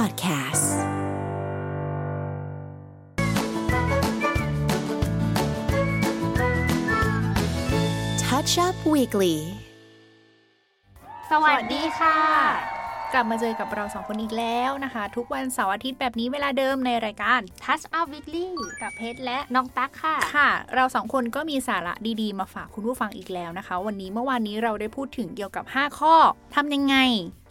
Podcasts Touch Up Weekly สวัสดีค่ะ กลับมาเจอกับเราสองคนอีกแล้วนะคะ ทุกวันเสาร์อาทิตย์แบบนี้เวลาเดิมในรายการ Touch Up Weekly กับเพชรและน้องตั๊กค่ะ ค่ะ เราสองคนก็มีสาระดีๆ มาฝากคุณผู้ฟังอีกแล้วนะคะ วันนี้เมื่อวานนี้เราได้พูดถึงเกี่ยวกับ 5 ข้อทำยังไง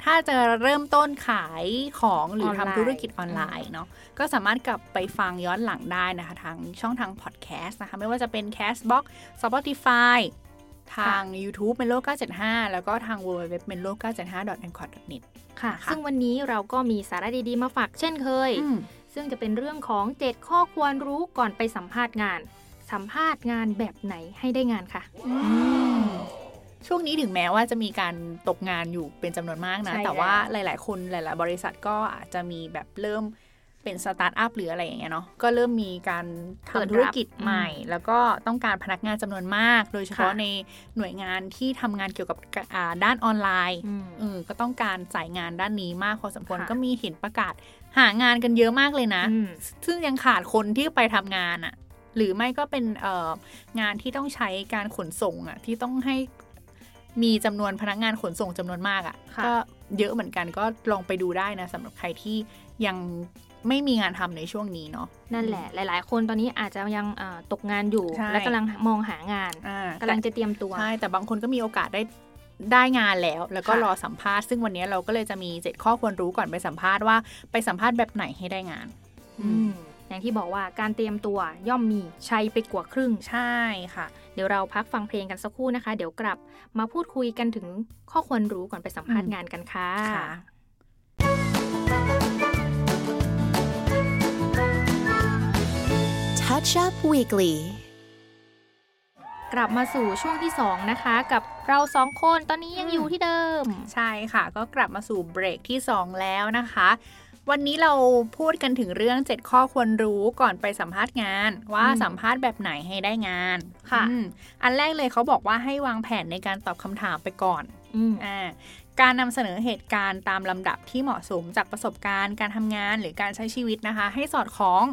ถ้าจะเริ่มต้นขายของหรือออนไลน์ทำธุรกิจออนไลน์เนาะก็สามารถกลับไปฟังย้อนหลังได้นะคะทางช่องทางพอดแคสต์นะคะไม่ว่าจะเป็น Castbox Spotify ทาง YouTube Melo 975 แล้วก็ทาง www melo 975 a n c o r net ค่ะค่ะซึ่งวันนี้เราก็มีสาระดีๆ มาฝากเช่นเคยอืมซึ่งจะเป็นเรื่องของ 7 ข้อควรรู้ก่อนไปสัมภาษณ์งาน สัมภาษณ์งานแบบไหนให้ได้งานค่ะช่วงนี้ถึงแม้ว่าจะมีการตกงานอยู่เป็นจำนวนมากนะใช่แต่ว่าแล้วหลาย ๆ คนหลาย ๆ บริษัทก็อาจจะมีแบบเริ่ม เป็นสตาร์ทอัพหรืออะไรอย่างเงี้ยเนาะก็เริ่มมีการเปิดทำธุรกิจรับใหม่ แล้วก็ต้องการพนักงานจำนวนมาก โดยเฉพาะค่ะในหน่วยงานที่ทำงานเกี่ยวกับอ่าด้านออนไลน์อืมเออก็ต้องการสายงานด้านนี้มากพอสมควรค่ะก็มีเห็นประกาศหางานกันเยอะมากเลยนะอืมซึ่งยังขาดคนที่ไปทำงานอะ่ะ หรือไม่ก็เป็นเอ่องานที่ต้องใช้การขนส่งอะ่ะที่ต้องให้มีจำนวนพนักงานขนส่งจำนวนมากอะค่ะ่ะก็เยอะเหมือนกันก็ลองไปดูได้นะสำหรับใครที่ยัง ไม่มีงานทำในช่วงนี้เนาะนั่นแหละ หลาย ๆ คนตอนนี้อาจจะยังอ่าตกงานอยู่ใช่และกำลังมองหางานอ่ากำลังจะเตรียมตัวใช่แต่บางคนก็มีโอกาสได้ได้งานแล้ว แล้วก็ค่ะรอสัมภาษณ์ซึ่งวันนี้เราก็เลยจะมีเจ็ดข้อควรรู้ก่อนไปสัมภาษณ์ว่าไปสัมภาษณ์แบบไหนให้ได้งานอืมอย่างที่บอกว่าการเตรียมตัวย่อมมีชัยไปกว่าครึ่งใช่ค่ะ เดี๋ยวเราพักฟังเพลงกันสักครู่นะคะ เดี๋ยวกลับมาพูดคุยกันถึงข้อควรรู้ก่อนไปสัมภาษณ์อืมงานกันค่ะค่ะ Touch Up Weekly กลับมาสู่ช่วงที่ 2 นะคะ กับเราสองคนตอนนี้ยังอืมอยู่ที่เดิม ใช่ค่ะ ก็กลับมาสู่เบรกที่ 2 แล้วนะคะ วันนี้เราพูดกันถึงเรื่อง 7 ข้อควรรู้ก่อนไปสัมภาษณ์งาน ว่าอืมสัมภาษณ์แบบไหนให้ได้งานค่ะอืมอันแรกเลยเขาบอกว่าให้วางแผนในการตอบคำถามไปก่อนอืมอ่าการนำเสนอเหตุการณ์ตามลำดับที่เหมาะสมจากประสบการณ์การทำงานหรือการใช้ชีวิตนะคะ ให้สอดคล้อง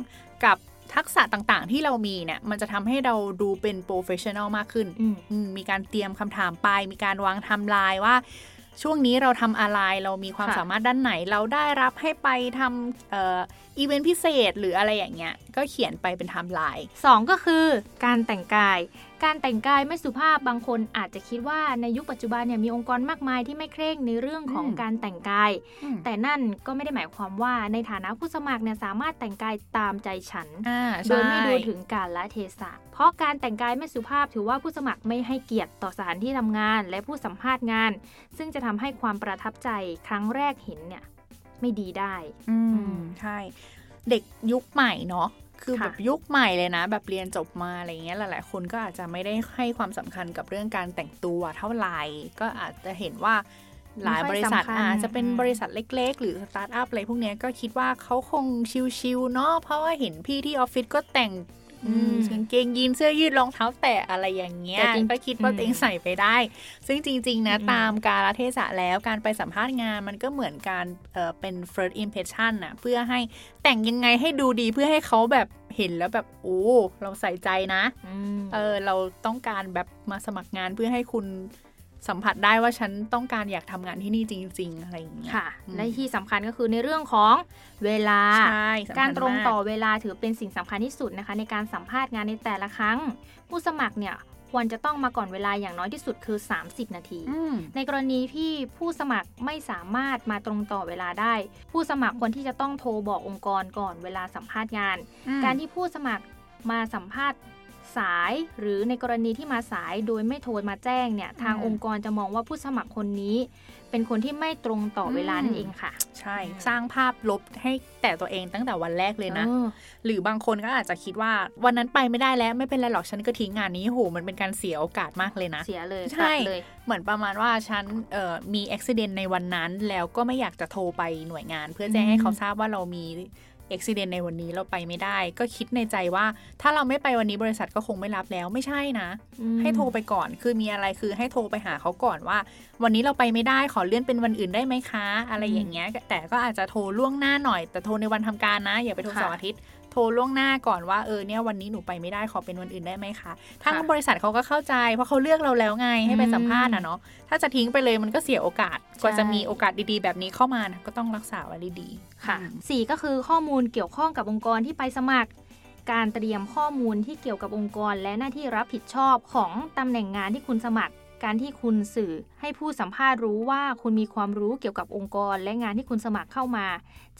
กับ ทักษะต่างๆ ที่เรามีเนี่ย มันจะทำให้เราดูเป็น professional มากขึ้นอืมอืมมีการเตรียมคำถามไป มีการวางไทม์ไลน์ว่า ช่วงนี้เราทำอะไร เรามีความค่ะสามารถด้านไหน เราได้รับให้ไปทำเอ่ออีเวนต์พิเศษหรืออะไรอย่างเงี้ย ก็เขียนไปเป็นไทม์ไลน์สองก็คือการแต่งกาย การแต่งกายไม่สุภาพบางคนอาจจะคิดว่าในยุคปัจจุบันเนี่ยมีองค์กรมากมายที่ไม่เคร่งในเรื่องของอืมการแต่งกาย แต่นั่นก็ไม่ได้หมายความว่าในฐานะผู้สมัครเนี่ยสามารถแต่งกายตามใจฉันอ่าโดยไม่ใช่ดูถึงการละเทศะ เพราะการแต่งกายไม่สุภาพถือว่าผู้สมัครไม่ให้เกียรติต่อสถานที่ทำงาน และผู้สัมภาษณ์งาน ซึ่งจะทำให้ความประทับใจครั้งแรกเห็นเนี่ย ไม่ดีได้ อือืมมใช่เด็กยุคใหม่เนาะคือค่ะแบบยุคใหม่เลยนะ แบบเรียนจบมาอะไรเงี้ยหลาย ๆ คนก็อาจจะไม่ได้ให้ความสำคัญกับเรื่องการแต่งตัวเท่าไหร่ก็อาจจะเห็นว่าหลายบริษัทไม่ค่อยสำคัญอาจจะเป็นอืมบริษัทเล็ก ๆ หรือสตาร์ทอัพอะไรพวกเนี้ยก็คิดว่าเขาคงชิลๆเนาะเพราะว่าเห็นพี่ที่ออฟฟิศก็แต่งอืม กางเกงยีนเสื้อยืดรองเท้าแตะอะไรอย่างเงี้ยแต่จริงก็คิดว่าอืมตัวเองใส่ไปได้ ซึ่งจริง ๆ นะอืมตามกาลเทศะแล้วการไปสัมภาษณ์งานมันก็เหมือนการเอ่อเป็น first impression น่ะเพื่อให้แต่งยังไงให้ดูดีเพื่อให้เขาแบบเห็นแล้วแบบโอ้เราใส่ใจนะอืมเออเราต้องการแบบมาสมัครงานเพื่อให้คุณ สัมผัสได้ว่าฉันต้องการอยากทำงานที่นี่จริง ๆ อะไรอย่างเงี้ยค่ะอืมและที่สำคัญก็คือในเรื่องของเวลาใช่สำคัญการตรงมต่อเวลาถือเป็นสิ่งสำคัญที่สุดนะคะ ในการสัมภาษณ์งานในแต่ละครั้ง ผู้สมัครเนี่ยควรจะต้องมาก่อนเวลาอย่างน้อยที่สุดคือ 30 นาทีอืมในกรณีที่ผู้สมัครไม่สามารถมาตรงต่อเวลาได้ ผู้สมัครควรที่จะต้องโทรบอกองค์กรก่อนเวลาสัมภาษณ์งาน การที่ผู้สมัครมาสัมภาษณ์ สายหรือในกรณีที่มาสายโดยไม่โทรมาแจ้งเนี่ยทางอืมองค์กรจะมองว่าผู้สมัครคนนี้ เป็นคนที่ไม่ตรงต่อเวลาอืมนั่นเองค่ะ ใช่สร้างภาพลบให้แต่ตัวเองตั้งแต่วันแรกเลยนะออหรือบางคนก็อาจจะคิดว่าวันนั้นไปไม่ได้แล้วไม่เป็นไรหรอกฉันก็ทิ้งงานนี้โหมันเป็นการเสียโอกาสมากเลยนะ เสียเลยใช่ตัดเลยเหมือนประมาณว่าฉันเอ่อมีอุบิเหตุในวันนั้นแล้วก็ไม่อยากจะโทรไปหน่วยงาน เพื่อแจ้งให้เขาทราบว่าเรามี อุบิเหตุในวันนี้เราไปไม่ได้ ก็คิดในใจว่า ถ้าเราไม่ไปวันนี้บริษัทก็คงไม่รับแล้วไม่ใช่นะอืมให้โทรไปก่อนคือมีอะไรคือให้โทรไปหาเขาก่อนว่า วันนี้เราไปไม่ได้ขอเลื่อนเป็นวันอื่นได้ไหมคะ อะไรอย่างเงี้ย แต่ก็อาจจะโทรล่วงหน้าหน่อย แต่โทรในวันทำการนะ อย่าไปโทรค่ะเสาร์อาทิตย์โทรล่วงหน้าก่อนว่าเออเนี่ยวันนี้หนูไปไม่ได้ขอเป็นวันอื่นได้ไหมคะทางค่ะบริษัทเขาก็เข้าใจ เพราะเขาเลือกเราแล้วไงให้ไปสัมภาษณ์อืมอะเนาะถ้าจะทิ้งไปเลยมันก็เสียโอกาสกว่าใช่จะมีโอกาสดีๆ แบบนี้เข้ามานะก็ต้องรักษาไว้ดีๆค่ะอืมสี่ก็คือข้อมูลเกี่ยวข้องกับองค์กรที่ไปสมัครการเตรียมข้อมูลที่เกี่ยวกับองค์กร และหน้าที่รับผิดชอบของตำแหน่งงานที่คุณสมัคร การที่คุณสื่อให้ผู้สัมภาษณ์รู้ว่าคุณมีความรู้เกี่ยวกับองค์กรและงานที่คุณสมัครเข้ามา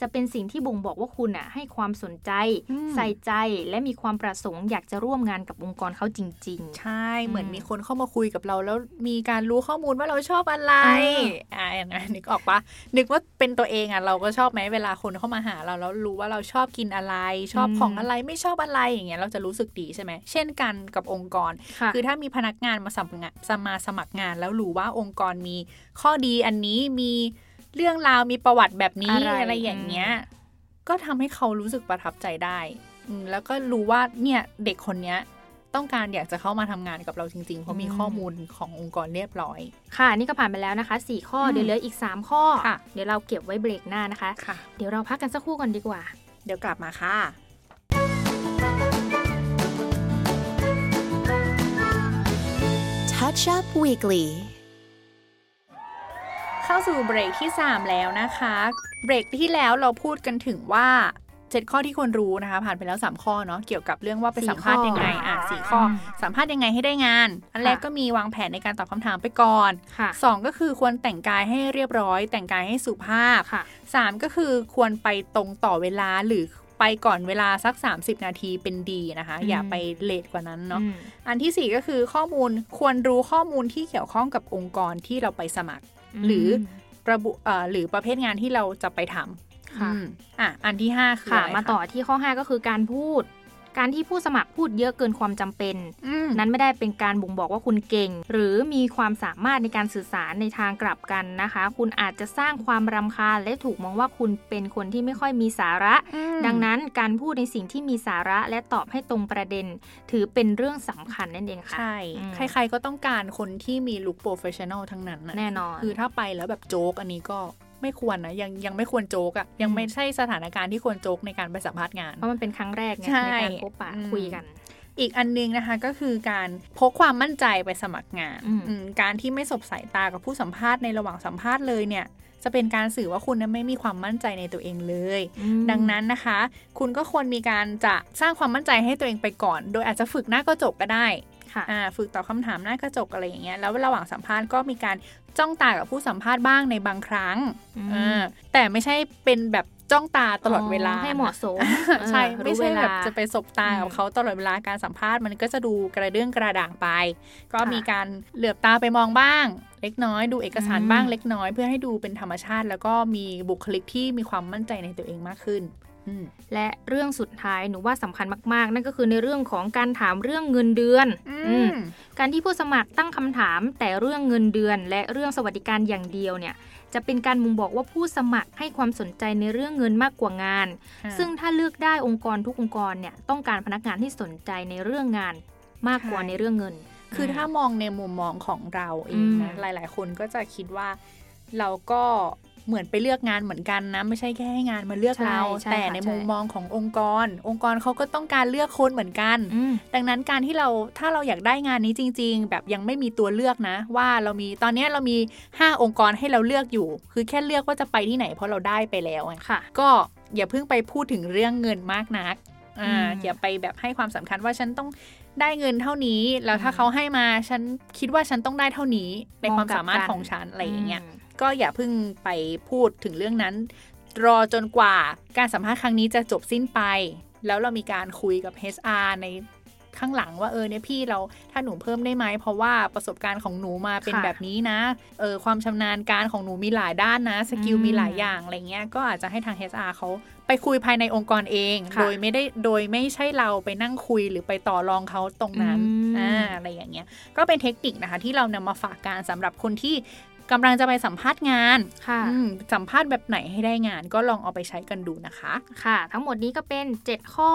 จะเป็นสิ่งที่บ่งบอกว่าคุณอะให้ความสนใจอืมใส่ใจและมีความประสงค์อยากจะร่วมงานกับองค์กรเขาจริงใช่เหมือนอืมมีคนเข้ามาคุยกับเรา แล้วมีการรู้ข้อมูลว่าเราชอบอะไรอ่าอ่านึกออกปะนึกว่าเป็นตัวเองอะเราก็ชอบไหมเวลาคนเข้ามาหาเราแล้วรู้ว่าเราชอบกินอะไร ชอบอืมของอะไรไม่ชอบอะไรอย่างเงี้ยเราจะรู้สึกดีใช่ไหมเช่นกันกับองค์กรๆค่ะคือถ้ามีพนักงานมาสมัครงานมาสมัครงาน แล้วรู้ว่าองค์กรมีข้อดีอันนี้มีเรื่องราวมีประวัติแบบนี้อะไรอะไรอย่างเงี้ยก็ทำให้เขารู้สึกประทับใจได้อืมแล้วก็รู้ว่าเนี่ยเด็กคนเนี้ยต้องการอยากจะเข้ามาทำงานกับเราจริงๆ เพราะมีอืมข้อมูลขององค์กรเรียบร้อย ค่ะ นี่ก็ผ่านไปแล้วนะคะ 4 ข้ออืมเดี๋ยวเหลืออีก 3 ข้อค่ะเดี๋ยวเราเก็บไว้เบรกหน้านะคะค่ะเดี๋ยวเราพักกันสักครู่ก่อนดีกว่า เดี๋ยวกลับมาค่ะ Touch Up Weekly เข้าสู่เบรกที่ 3 แล้วนะคะ เบรกที่แล้วเราพูดกันถึงว่าเจ็ดข้อที่ควรรู้นะคะ ผ่านไปแล้ว 3 ข้อเนาะเกี่ยวกับเรื่องว่าไปสี่สัมภาษณ์ยังไงข้ออ่อะสี่ข้ออมสัมภาษณ์ยังไงให้ได้งาน อันแรกค่ะก็มีวางแผนในการตอบคำถามไปก่อนค่ะสองก็คือควรแต่งกายให้เรียบร้อย แต่งกายให้สุภาพค่ะสามก็คือควรไปตรงต่อเวลาหรือ ไปก่อนเวลาสัก 30 นาทีเป็นดีนะคะอืมอย่าไปเลทกว่านั้นเนาะอืมอันที่สี่ก็คือข้อมูลควรรู้ข้อมูลที่เกี่ยวข้องกับองค์กรที่เราไปสมัคร หรือระบุเอ่อหรือประเภทงานที่เราจะไปทำค่ะอืมอะ อันที่ห้าคือค่ะอะไรมาต่อที่ข้อ 5 ก็คือการพูด การที่ผู้สมัครพูดเยอะเกินความจำเป็นอืมนั้นไม่ได้เป็นการบ่งบอกว่าคุณเก่ง หรือมีความสามารถในการสื่อสารในทางกลับกันนะคะ คุณอาจจะสร้างความรำคาญและถูกมองว่าคุณเป็นคนที่ไม่ค่อยมีสาระอืมดังนั้นการพูดในสิ่งที่มีสาระและตอบให้ตรงประเด็น ถือเป็นเรื่องสำคัญนั่นเองค่ะใช่อืมใครๆก็ต้องการคนที่มีลุค professional ทั้งนั้นนะแน่นอนคือถ้าไปแล้วแบบโจ๊กอันนี้ก็ ไม่ควรนะยังยังไม่ควรโจ๊กอะยังไม่ใช่สถานการณ์ที่ควรโจ๊กในการไปสัมภาษณ์งาน เพราะมันเป็นครั้งแรกไงใช่ในการพบปะอืมคุยกันอีกอันนึงนะคะก็คือการพกความมั่นใจไปสมัครงานอืมอืมการที่ไม่สบสายตากับผู้สัมภาษณ์ในระหว่างสัมภาษณ์เลยเนี่ย จะเป็นการสื่อว่าคุณนั้นไม่มีความมั่นใจในตัวเองเลยอืมดังนั้นนะคะ คุณก็ควรมีการจะสร้างความมั่นใจให้ตัวเองไปก่อน โดยอาจจะฝึกหน้ากระจกก็ได้ค่ะอ่าฝึกตอบคำถามหน้ากระจกอะไรอย่างเงี้ยแล้วระหว่างสัมภาษณ์ก็มีการ จ้องตากับผู้สัมภาษณ์บ้างในบางครั้งอืมอ่าแต่ไม่ใช่เป็นแบบจ้องตาตลอดเวลาให้เหมาะสมใช่เออไม่ใช่รู้เวลาแบบจะไปสบตากับอืมเขาตลอดเวลาการสัมภาษณ์มันก็จะดูกระเดื่องกระด่างไป ก็ค่ะมีการเหลือบตาไปมองบ้าง เล็กน้อย ดูเอกสารอืมบ้างเล็กน้อย เพื่อให้ดูเป็นธรรมชาติ แล้วก็มีบุคลิกที่มีความมั่นใจในตัวเองมากขึ้นอืม และเรื่องสุดท้ายหนูว่าสำคัญมาก ๆ นั่นก็คือในเรื่องของการถามเรื่องเงินเดือนอือืมมการที่ผู้สมัครตั้งคำถามแต่เรื่องเงินเดือน และเรื่องสวัสดิการอย่างเดียวเนี่ยจะเป็นการมุงบอกว่าผู้สมัครให้ความสนใจในเรื่องเงินมากกว่างานค่ะซึ่งถ้าเลือกได้องค์กรทุกองค์กรเนี่ยต้องการพนักงานที่สนใจในเรื่องงานมากกว่าใช่ในเรื่องเงิน คือถ้ามองในมุมมองของเราเองนะอืมหลาย ๆ คนก็จะคิดว่าเราก็ เหมือนไปเลือกงานเหมือนกันนะ ไม่ใช่แค่ให้งานมาเลือกใช่เราใช่แต่ค่ะในใช่มุมมองขององค์กร องค์กรเขาก็ต้องการเลือกคนเหมือนกันอืมดังนั้นการที่เราถ้าเราอยากได้งานนี้จริง ๆ แบบยังไม่มีตัวเลือกนะ ว่าเรามีตอนนี้เรามี 5 องค์กรให้เราเลือกอยู่ คือแค่เลือกว่าจะไปที่ไหนเพราะเราได้ไปแล้วไงค่ะก็อย่าเพิ่งไปพูดถึงเรื่องเงินมากนักอ่าอืมอย่าไปแบบให้ความสำคัญว่าฉันต้องได้เงินเท่านี้ แล้วถ้าอืมเขาให้มาฉันคิดว่าฉันต้องได้เท่านี้ในมองความกลับสามารถกันของฉันอะไรอย่างเงี้ยม ก็อย่าเพิ่งไปพูดถึงเรื่องนั้น รอจนกว่าการสัมภาษณ์ครั้งนี้จะจบสิ้นไป แล้วเรามีการคุยกับ HR ในข้างหลังว่าเออเนี่ยพี่เราถ้าหนูเพิ่มได้ไหมเพราะว่าประสบการณ์ของหนูมาเป็นค่ะแบบนี้นะเออความชำนาญการของหนูมีหลายด้านนะสกิลอืมมีหลายอย่างอะไรเงี้ยก็อาจจะให้ทาง HR เขาไปคุยภายในองค์กรเองค่ะโดยไม่ได้โดยไม่ใช่เราไปนั่งคุยหรือไปต่อรองเขาตรงนั้นอืมอ่าอะไรอย่างเงี้ยก็เป็นเทคนิคนะคะที่เรานำมาฝากการสำหรับคนที่ กำลังจะไปสัมภาษณ์งานค่ะอืมสัมภาษณ์แบบไหนให้ได้งานก็ลองเอาไปใช้กันดูนะคะ ค่ะ ทั้งหมดนี้ก็เป็น 7 ข้อ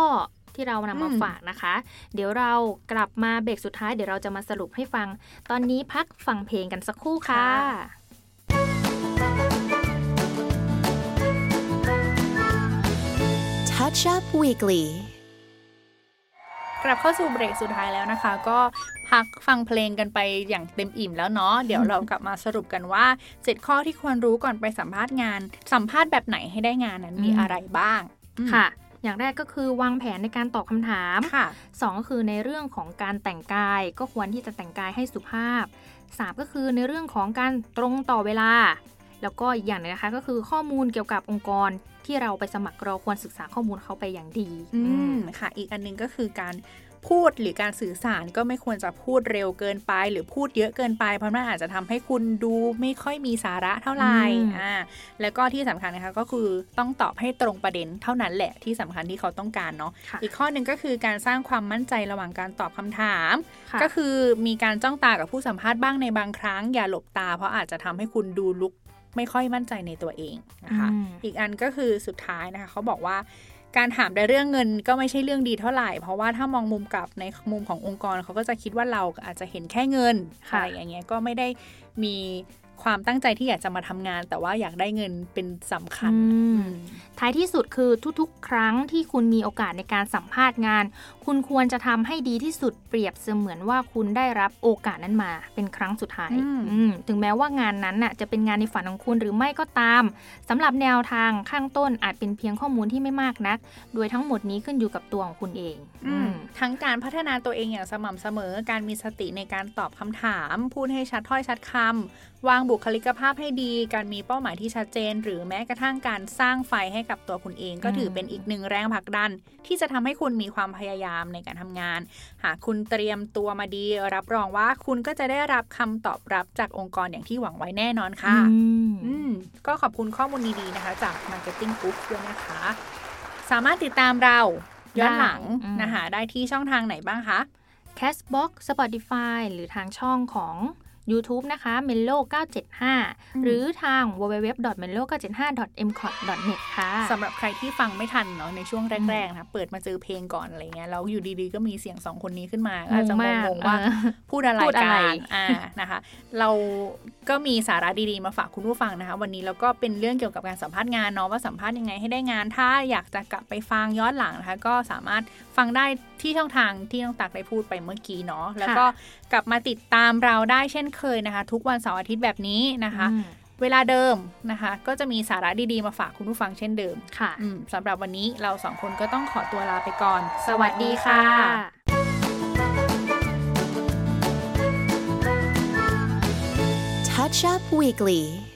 ที่เรานำมาอืมฝากนะคะ เดี๋ยวเรากลับมาเบรกสุดท้ายเดี๋ยวเราจะมาสรุปให้ฟัง ตอนนี้พักฟังเพลงกันสักครู่ค่ะ Touch Up Weekly กลับเข้าสู่เบรกสุดท้ายแล้วนะคะ ก็พักฟังเพลงกันไปอย่างเต็มอิ่มแล้วเนาะเดี๋ยวเรากลับมาสรุปกันว่า 7 ข้อที่ควรรู้ก่อนไปสัมภาษณ์งาน สัมภาษณ์แบบไหนให้ได้งานนั้นมีอืมอะไรบ้างอืมค่ะอย่างแรกก็คือวางแผนในการตอบคำถามค่ะสองก็คือในเรื่องของการแต่งกาย ก็ควรที่จะแต่งกายให้สุภาพสามก็คือในเรื่องของการตรงต่อเวลา แล้วก็อีกอย่างหนึงนะคะก็คือข้อมูลเกี่ยวกับองค์กรที่เราไปสมัครเราควรศึกษาข้อมูลเขาไปอย่างดี อือืมมค่ะ อีกอันหนึงก็คือการพูดหรือการสื่อสารก็ไม่ควรจะพูดเร็วเกินไป หรือพูดเยอะเกินไป เพราะมันอาจจะทำให้คุณดูไม่ค่อยมีสาระเท่าไหร่อืมอ่าแล้วก็ที่สำคัญนะคะก็คือต้องตอบให้ตรงประเด็นเท่านั้นแหละที่สำคัญที่เขาต้องการเนาะค่ะอีกข้อหนึ่งก็คือการสร้างความมั่นใจระหว่างการตอบคำถามค่ะก็คือมีการจ้องตากับผู้สัมภาษณ์บ้างในบางครั้งอย่าหลบตา เพราะอาจจะทำให้คุณดูลุก ไม่ค่อยมั่นใจในตัวเองนะคะอืมอีกอันก็คือสุดท้ายนะคะเขาบอกว่าการถามในเรื่องเงินก็ไม่ใช่เรื่องดีเท่าไหร่ เพราะว่าถ้ามองมุมกลับในมุมขององค์กรเขาก็จะคิดว่าเราอาจจะเห็นแค่เงินค่ะอะไรอย่างเงี้ยก็ไม่ได้มี ความตั้งใจที่อยากจะมาทำงาน แต่ว่าอยากได้เงินเป็นสำคัญอืมอืมท้ายที่สุดคือทุกๆ ครั้งที่คุณมีโอกาสในการสัมภาษณ์งาน คุณควรจะทำให้ดีที่สุดเปรียบเสมือนว่าคุณได้รับโอกาสนั้นมา เป็นครั้งสุดท้ายอืมอืมถึงแม้ว่างานนั้นน่ะจะเป็นงานในฝันของคุณหรือไม่ก็ตามสำหรับแนวทางข้างต้นอาจเป็นเพียงข้อมูลที่ไม่มากนัก โดยทั้งหมดนี้ขึ้นอยู่กับตัวของคุณเองอืมอืมทั้งการพัฒนาตัวเองอย่างสม่ำเสมอ การมีสติในการตอบคำถาม พูดให้ชัดถ้อยชัดคำวางบุคลิกภาพให้ดี การมีเป้าหมายที่ชัดเจน หรือแม้กระทั่งการสร้างไฟให้กับตัวคุณเอง ก็ถือเป็นอีกหนึ่งแรงผลักดัน ที่จะทำให้คุณมีความพยายามในการทำงาน หากคุณเตรียมตัวมาดี รับรองว่าคุณก็จะได้รับคำตอบรับจากองค์กรอย่างที่หวังไว้แน่นอนค่ะอืมอืมก็ขอบคุณข้อมูลดีๆนะคะ จาก Marketing Group ด้วยนะคะ สามารถติดตามเราย้อนหลังได้อืมนะคะได้ที่ช่องทางไหนบ้างคะ Castbox Spotify หรือทางช่องของ YouTube นะคะ Melo 975 หรือทาง www.melo975.mcot.net ค่ะสำหรับใครที่ฟังไม่ทันเนาะในช่วงแรกๆนะเปิดมาเจอเพลงก่อนอะไรเงี้ยแล้วอยู่ดีๆ ก็มีเสียงสองคนนี้ขึ้นมาก็อาจจะงงๆว่าเออพูดอะไรพูดอะกัไรนอ่านะคะ เราก็มีสาระดีๆ มาฝากคุณผู้ฟังนะคะ วันนี้แล้วก็เป็นเรื่องเกี่ยวกับการสัมภาษณ์งานเนาะว่าสัมภาษณ์ยังไงให้ได้งาน ถ้าอยากจะกลับไปฟังย้อนหลังนะคะ ก็สามารถฟังได้ ที่ช่องทางที่น้องตักได้พูดไปเมื่อกี้เนาะแล้วก็กลับมาติดตามเราได้เช่นเคยนะคะ ทุกวันเสาร์อาทิตย์แบบนี้นะคะอืมเวลาเดิมนะคะ ก็จะมีสาระดีๆมาฝากคุณผู้ฟังเช่นเดิมค่ะอืมสำหรับวันนี้เราสองคนก็ต้องขอตัวลาไปก่อน สวัสดีค่ะ Touch Up Weekly